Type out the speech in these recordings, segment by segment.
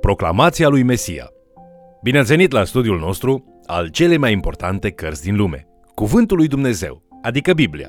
Proclamația lui Mesia. Bine ați venit la studiul nostru al cele mai importante cărți din lume, Cuvântul lui Dumnezeu, adică Biblia.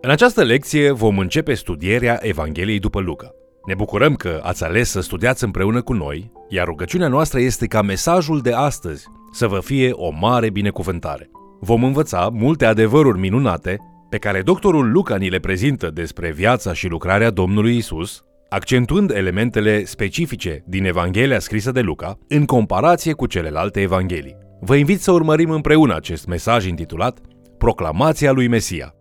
În această lecție vom începe studierea Evangheliei după Luca. Ne bucurăm că ați ales să studiați împreună cu noi, iar rugăciunea noastră este ca mesajul de astăzi să vă fie o mare binecuvântare. Vom învăța multe adevăruri minunate pe care doctorul Luca ni le prezintă despre viața și lucrarea Domnului Isus, accentuând elementele specifice din Evanghelia scrisă de Luca în comparație cu celelalte evanghelii. Vă invit să urmărim împreună acest mesaj intitulat Proclamația lui Mesia.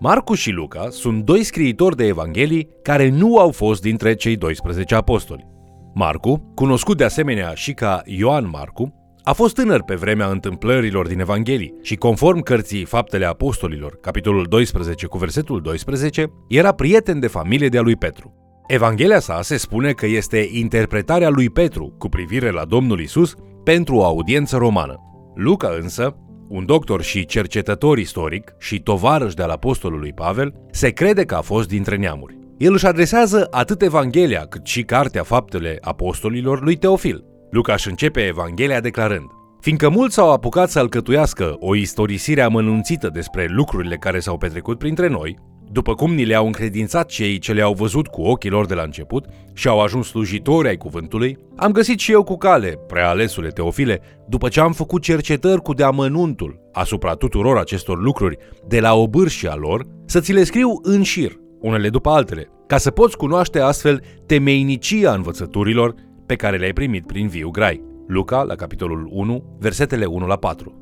Marcu și Luca sunt doi scriitori de evanghelii care nu au fost dintre cei 12 apostoli. Marcu, cunoscut de asemenea și ca Ioan Marcu, a fost tânăr pe vremea întâmplărilor din Evanghelii și conform cărții Faptele Apostolilor, capitolul 12 cu versetul 12, era prieten de familie de-a lui Petru. Evanghelia sa se spune că este interpretarea lui Petru cu privire la Domnul Isus pentru o audiență romană. Luca însă, un doctor și cercetător istoric și tovarăș de-al apostolului Pavel, se crede că a fost dintre neamuri. El își adresează atât Evanghelia cât și Cartea Faptele Apostolilor lui Teofil. Luca își începe Evanghelia declarând Fiindcă mulți s-au apucat să alcătuiască o istorisire amănunțită despre lucrurile care s-au petrecut printre noi, după cum ni le-au încredințat cei ce le-au văzut cu ochii lor de la început și au ajuns slujitori ai cuvântului, am găsit și eu cu cale, prealesule Teofile, după ce am făcut cercetări cu deamănuntul asupra tuturor acestor lucruri de la obârșia lor, să ți le scriu în șir, unele după altele, ca să poți cunoaște astfel temeinicia învățăturilor pe care le-ai primit prin viu grai. Luca, la capitolul 1, versetele 1 la 4.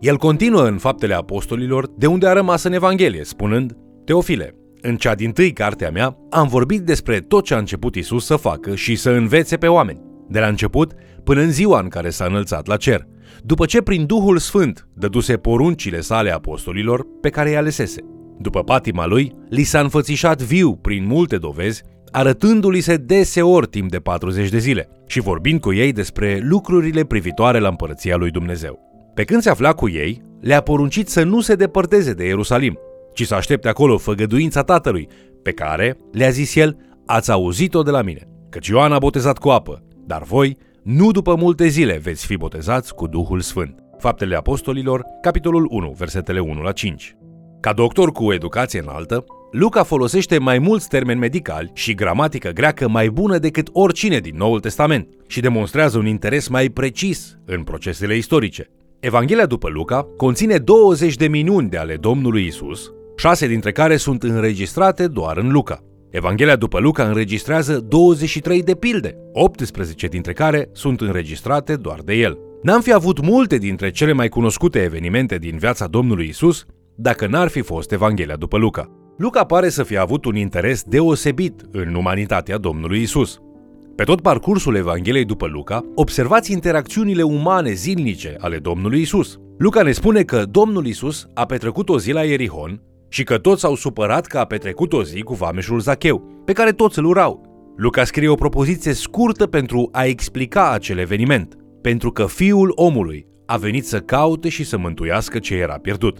El continuă în faptele apostolilor, de unde a rămas în Evanghelie, spunând Teofile, în cea din tâi cartea mea, am vorbit despre tot ce a început Isus să facă și să învețe pe oameni, de la început până în ziua în care s-a înălțat la cer, după ce prin Duhul Sfânt dăduse poruncile sale apostolilor pe care i alesese. După patima lui, li s-a înfățișat viu prin multe dovezi, arătându-li se deseori timp de 40 de zile și vorbind cu ei despre lucrurile privitoare la împărăția lui Dumnezeu. Pe când se afla cu ei, le-a poruncit să nu se depărteze de Ierusalim, ci să aștepte acolo făgăduința Tatălui, pe care, le-a zis el, ați auzit-o de la mine, căci Ioan a botezat cu apă, dar voi, nu după multe zile, veți fi botezați cu Duhul Sfânt. Faptele Apostolilor, capitolul 1, versetele 1 la 5. Ca doctor cu educație înaltă, Luca folosește mai mulți termeni medicali și gramatică greacă mai bună decât oricine din Noul Testament și demonstrează un interes mai precis în procesele istorice. Evanghelia după Luca conține 20 de minuni de ale Domnului Isus, șase dintre care sunt înregistrate doar în Luca. Evanghelia după Luca înregistrează 23 de pilde, 18 dintre care sunt înregistrate doar de el. N-am fi avut multe dintre cele mai cunoscute evenimente din viața Domnului Isus dacă n-ar fi fost Evanghelia după Luca. Luca pare să fie avut un interes deosebit în umanitatea Domnului Isus. Pe tot parcursul Evangheliei după Luca, observați interacțiunile umane zilnice ale Domnului Isus. Luca ne spune că Domnul Isus a petrecut o zi la Ierihon și că toți s-au supărat că a petrecut o zi cu vameșul Zacheu, pe care toți îl urau. Luca scrie o propoziție scurtă pentru a explica acel eveniment, pentru că fiul omului a venit să caute și să mântuiască ce era pierdut.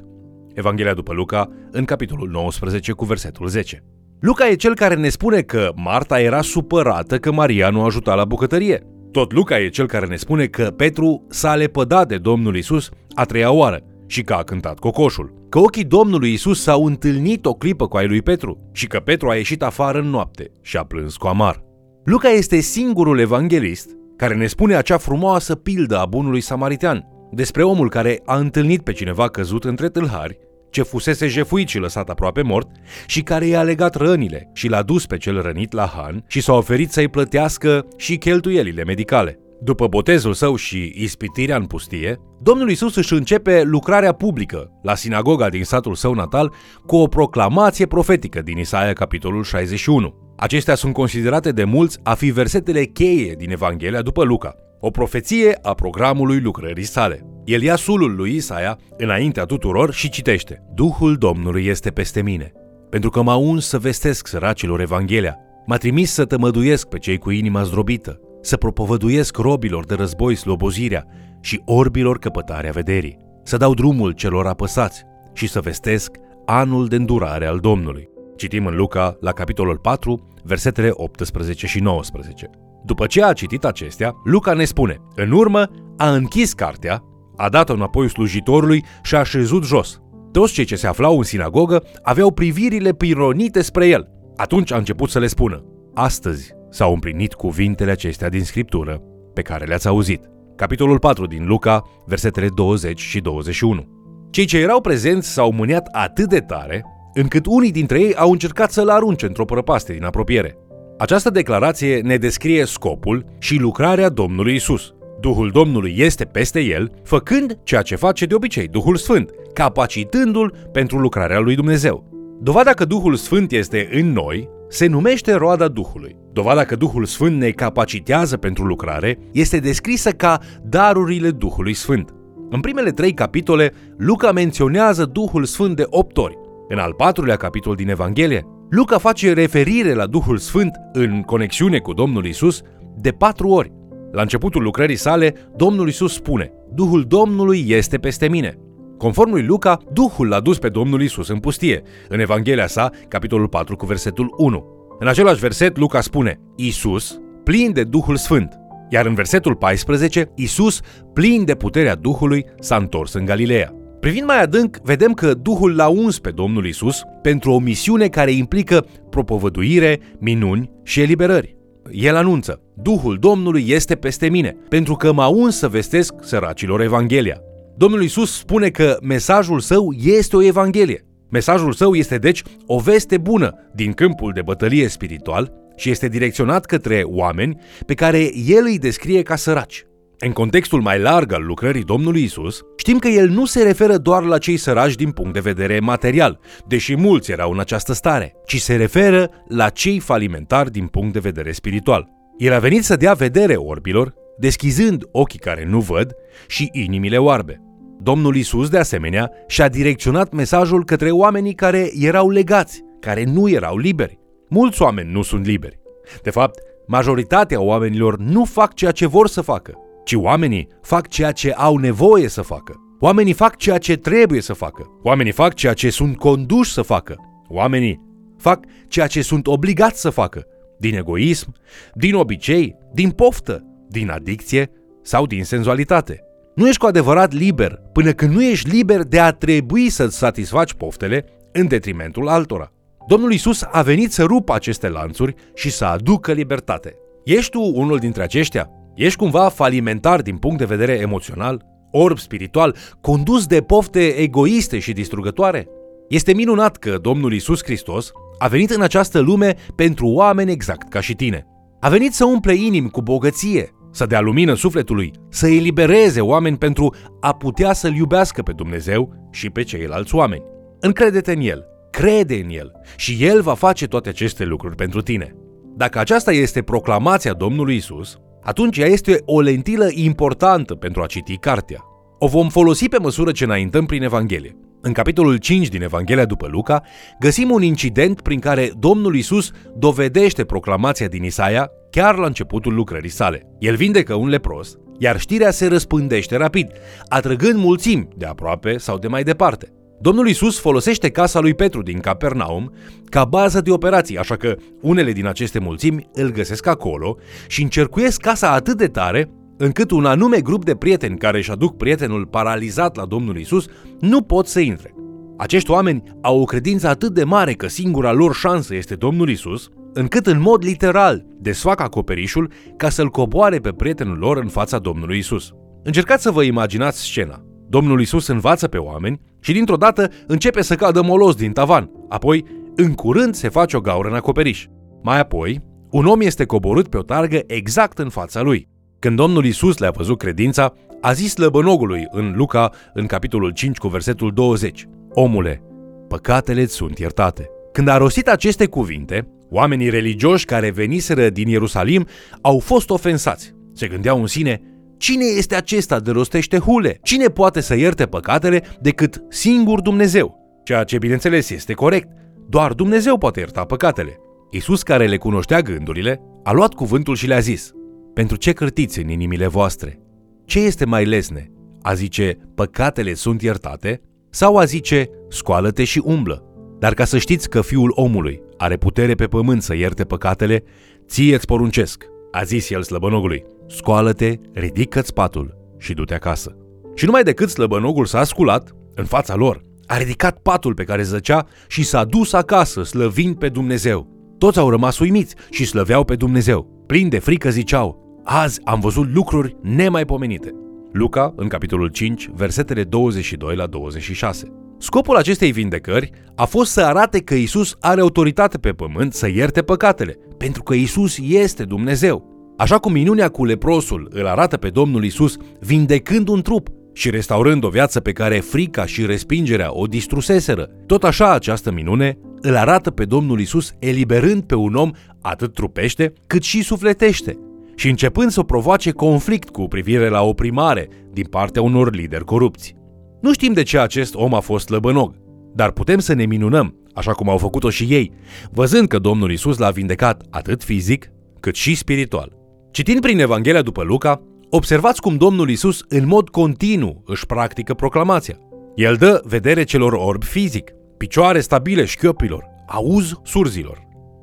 Evanghelia după Luca, în capitolul 19 cu versetul 10. Luca e cel care ne spune că Marta era supărată că Maria nu ajuta la bucătărie. Tot Luca e cel care ne spune că Petru s-a lepădat de Domnul Isus a treia oară și că a cântat cocoșul. Că ochii Domnului Isus s-au întâlnit o clipă cu ai lui Petru și că Petru a ieșit afară în noapte și a plâns cu amar. Luca este singurul evanghelist care ne spune acea frumoasă pildă a bunului samaritean despre omul care a întâlnit pe cineva căzut între tâlhari ce fusese jefuit și lăsat aproape mort și care i-a legat rănile și l-a dus pe cel rănit la Han și s-a oferit să-i plătească și cheltuielile medicale. După botezul său și ispitirea în pustie, Domnul Isus își începe lucrarea publică la sinagoga din satul său natal cu o proclamație profetică din Isaia capitolul 61. Acestea sunt considerate de mulți a fi versetele cheie din Evanghelia după Luca, o profeție a programului lucrării sale. El ia sulul lui Isaia înaintea tuturor și citește Duhul Domnului este peste mine, pentru că m-a uns să vestesc săracilor Evanghelia, m-a trimis să tămăduiesc pe cei cu inima zdrobită, să propovăduiesc robilor de război slobozirea și orbilor căpătarea vederii, să dau drumul celor apăsați și să vestesc anul de îndurare al Domnului. Citim în Luca, la capitolul 4, versetele 18 și 19. După ce a citit acestea, Luca ne spune, în urmă a închis cartea, a dat-o înapoi slujitorului și a șezut jos. Toți cei ce se aflau în sinagogă aveau privirile pironite spre el. Atunci a început să le spună, astăzi s-au împlinit cuvintele acestea din Scriptură pe care le-ați auzit. Capitolul 4 din Luca, versetele 20 și 21. Cei ce erau prezenți s-au mâniat atât de tare, încât unii dintre ei au încercat să-l arunce într-o prăpastie din apropiere. Această declarație ne descrie scopul și lucrarea Domnului Isus. Duhul Domnului este peste el, făcând ceea ce face de obicei Duhul Sfânt, capacitându-l pentru lucrarea lui Dumnezeu. Dovada că Duhul Sfânt este în noi se numește roada Duhului. Dovada că Duhul Sfânt ne capacitează pentru lucrare este descrisă ca darurile Duhului Sfânt. În primele trei capitole, Luca menționează Duhul Sfânt de opt ori. În al patrulea capitol din Evanghelie, Luca face referire la Duhul Sfânt în conexiune cu Domnul Isus de patru ori. La începutul lucrării sale, Domnul Isus spune, Duhul Domnului este peste mine. Conform lui Luca, Duhul l-a dus pe Domnul Isus în pustie, în Evanghelia sa, capitolul 4 cu versetul 1. În același verset, Luca spune, Isus, plin de Duhul Sfânt. Iar în versetul 14, Isus, plin de puterea Duhului, s-a întors în Galileea. Privind mai adânc, vedem că Duhul l-a uns pe Domnul Isus pentru o misiune care implică propovăduire, minuni și eliberări. El anunță, Duhul Domnului este peste mine, pentru că m-a uns să vestesc săracilor Evanghelia. Domnul Isus spune că mesajul său este o Evanghelie. Mesajul său este deci o veste bună din câmpul de bătălie spiritual și este direcționat către oameni pe care el îi descrie ca săraci. În contextul mai larg al lucrării Domnului Isus, știm că el nu se referă doar la cei săraci din punct de vedere material, deși mulți erau în această stare, ci se referă la cei falimentari din punct de vedere spiritual. El a venit să dea vedere orbilor, deschizând ochii care nu văd și inimile oarbe. Domnul Isus, de asemenea, și-a direcționat mesajul către oamenii care erau legați, care nu erau liberi. Mulți oameni nu sunt liberi. De fapt, majoritatea oamenilor nu fac ceea ce vor să facă, ci oamenii fac ceea ce au nevoie să facă. Oamenii fac ceea ce trebuie să facă. Oamenii fac ceea ce sunt conduși să facă. Oamenii fac ceea ce sunt obligați să facă. Din egoism, din obicei, din poftă, din adicție sau din senzualitate. Nu ești cu adevărat liber până când nu ești liber de a trebui să-ți satisfaci poftele în detrimentul altora. Domnul Isus a venit să rupă aceste lanțuri și să aducă libertate. Ești tu unul dintre aceștia? Ești cumva falimentar din punct de vedere emoțional, orb spiritual, condus de pofte egoiste și distrugătoare? Este minunat că Domnul Isus Hristos a venit în această lume pentru oameni exact ca și tine. A venit să umple inimi cu bogăție, să dea lumină sufletului, să elibereze oameni pentru a putea să-L iubească pe Dumnezeu și pe ceilalți oameni. Încrede-te în El, crede în El și El va face toate aceste lucruri pentru tine. Dacă aceasta este proclamația Domnului Isus, atunci ea este o lentilă importantă pentru a citi cartea. O vom folosi pe măsură ce înaintăm prin Evanghelie. În capitolul 5 din Evanghelia după Luca, găsim un incident prin care Domnul Isus dovedește proclamația din Isaia chiar la începutul lucrării sale. El vindecă un lepros, iar știrea se răspândește rapid, atrăgând mulțimi de aproape sau de mai departe. Domnul Isus folosește casa lui Petru din Capernaum ca bază de operații, așa că unele din aceste mulțimi îl găsesc acolo și încercuiesc casa atât de tare încât un anume grup de prieteni care își aduc prietenul paralizat la Domnul Isus nu pot să intre. Acești oameni au o credință atât de mare că singura lor șansă este Domnul Isus, încât în mod literal desfac acoperișul ca să-l coboare pe prietenul lor în fața Domnului Isus. Încercați să vă imaginați scena. Domnul Isus învață pe oameni și dintr-o dată începe să cadă molos din tavan. Apoi, în curând, se face o gaură în acoperiș. Mai apoi, un om este coborât pe o targă exact în fața lui. Când Domnul Isus le-a văzut credința, a zis lăbănogului în Luca, în capitolul 5 cu versetul 20, Omule, păcatele sunt iertate. Când a rostit aceste cuvinte, oamenii religioși care veniseră din Ierusalim au fost ofensați. Se gândeau în sine, Cine este acesta de rostește hule? Cine poate să ierte păcatele decât singur Dumnezeu? Ceea ce, bineînțeles, este corect. Doar Dumnezeu poate ierta păcatele. Isus, care le cunoștea gândurile, a luat cuvântul și le-a zis, Pentru ce cârtiți în inimile voastre? Ce este mai lesne? A zice, păcatele sunt iertate? Sau a zice, scoală-te și umblă? Dar ca să știți că Fiul omului are putere pe pământ să ierte păcatele, ție îți poruncesc, A zis el slăbănogului, scoală-te, ridică-ți patul și du-te acasă. Și numai decât slăbănogul s-a sculat, în fața lor, a ridicat patul pe care zăcea și s-a dus acasă, slăvind pe Dumnezeu. Toți au rămas uimiți și slăveau pe Dumnezeu. Plini de frică ziceau, azi am văzut lucruri nemaipomenite. Luca, în capitolul 5, versetele 22 la 26. Scopul acestei vindecări a fost să arate că Isus are autoritate pe pământ să ierte păcatele, pentru că Isus este Dumnezeu. Așa cum minunea cu leprosul îl arată pe Domnul Isus vindecând un trup și restaurând o viață pe care frica și respingerea o distruseseră, tot așa această minune îl arată pe Domnul Isus eliberând pe un om atât trupește cât și sufletește și începând să provoace conflict cu privire la oprimare din partea unor lideri corupți. Nu știm de ce acest om a fost lăbănog, dar putem să ne minunăm, așa cum au făcut-o și ei, văzând că Domnul Isus l-a vindecat atât fizic cât și spiritual. Citind prin Evanghelia după Luca, observați cum Domnul Isus în mod continuu își practică proclamația. El dă vedere celor orbi fizic, picioare stabile șchiopilor, auz surzilor.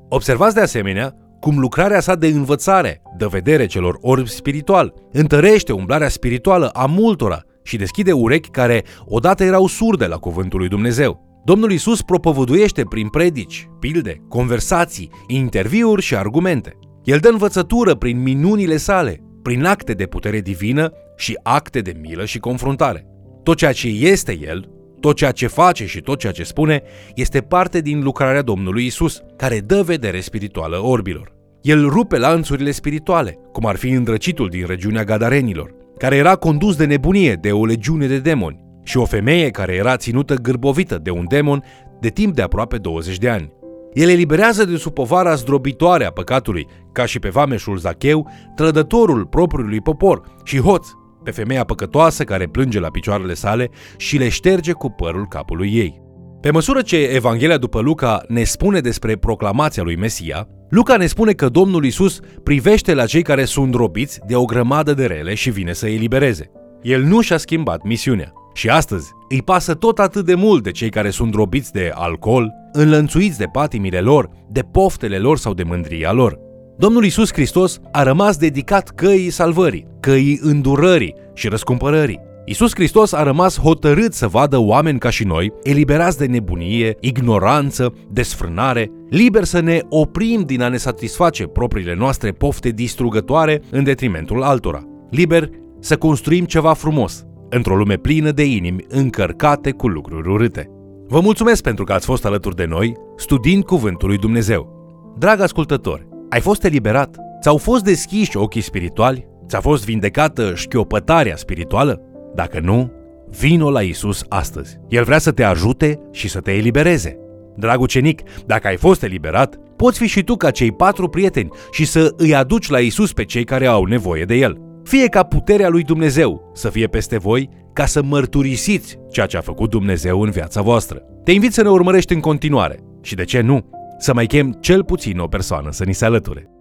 Observați de asemenea cum lucrarea sa de învățare dă vedere celor orbi spiritual, întărește umblarea spirituală a multora și deschide urechi care odată erau surde la cuvântul lui Dumnezeu. Domnul Isus propovăduiește prin predici, pilde, conversații, interviuri și argumente. El dă învățătură prin minunile sale, prin acte de putere divină și acte de milă și confruntare. Tot ceea ce este El, tot ceea ce face și tot ceea ce spune, este parte din lucrarea Domnului Isus, care dă vedere spirituală orbilor. El rupe lanțurile spirituale, cum ar fi îndrăcitul din regiunea Gadarenilor, care era condus de nebunie de o legiune de demoni, și o femeie care era ținută gârbovită de un demon de timp de aproape 20 de ani. El eliberează de sub povara zdrobitoare a păcatului, ca și pe vameșul Zacheu, trădătorul propriului popor și hoț, pe femeia păcătoasă care plânge la picioarele sale și le șterge cu părul capului ei. Pe măsură ce Evanghelia după Luca ne spune despre proclamația lui Mesia, Luca ne spune că Domnul Isus privește la cei care sunt robiți de o grămadă de rele și vine să îi elibereze. El nu și-a schimbat misiunea. Și astăzi îi pasă tot atât de mult de cei care sunt robiți de alcool, înlănțuiți de patimile lor, de poftele lor sau de mândria lor. Domnul Isus Hristos a rămas dedicat căii salvării, căii îndurării și răscumpărării. Isus Hristos a rămas hotărât să vadă oameni ca și noi, eliberați de nebunie, ignoranță, desfrânare, liber să ne oprim din a ne satisface propriile noastre pofte distrugătoare în detrimentul altora, liber să construim ceva frumos, într-o lume plină de inimi încărcate cu lucruri urâte. Vă mulțumesc pentru că ați fost alături de noi, studiind Cuvântul lui Dumnezeu. Drag ascultător, ai fost eliberat? Ți-au fost deschiși ochii spirituali? Ți-a fost vindecată șchiopătarea spirituală? Dacă nu, vino la Isus astăzi. El vrea să te ajute și să te elibereze. Drag ucenic, dacă ai fost eliberat, poți fi și tu ca cei patru prieteni și să îi aduci la Isus pe cei care au nevoie de El. Fie ca puterea lui Dumnezeu să fie peste voi ca să mărturisiți ceea ce a făcut Dumnezeu în viața voastră. Te invit să ne urmărești în continuare și, de ce nu, să mai chem cel puțin o persoană să ni se alăture.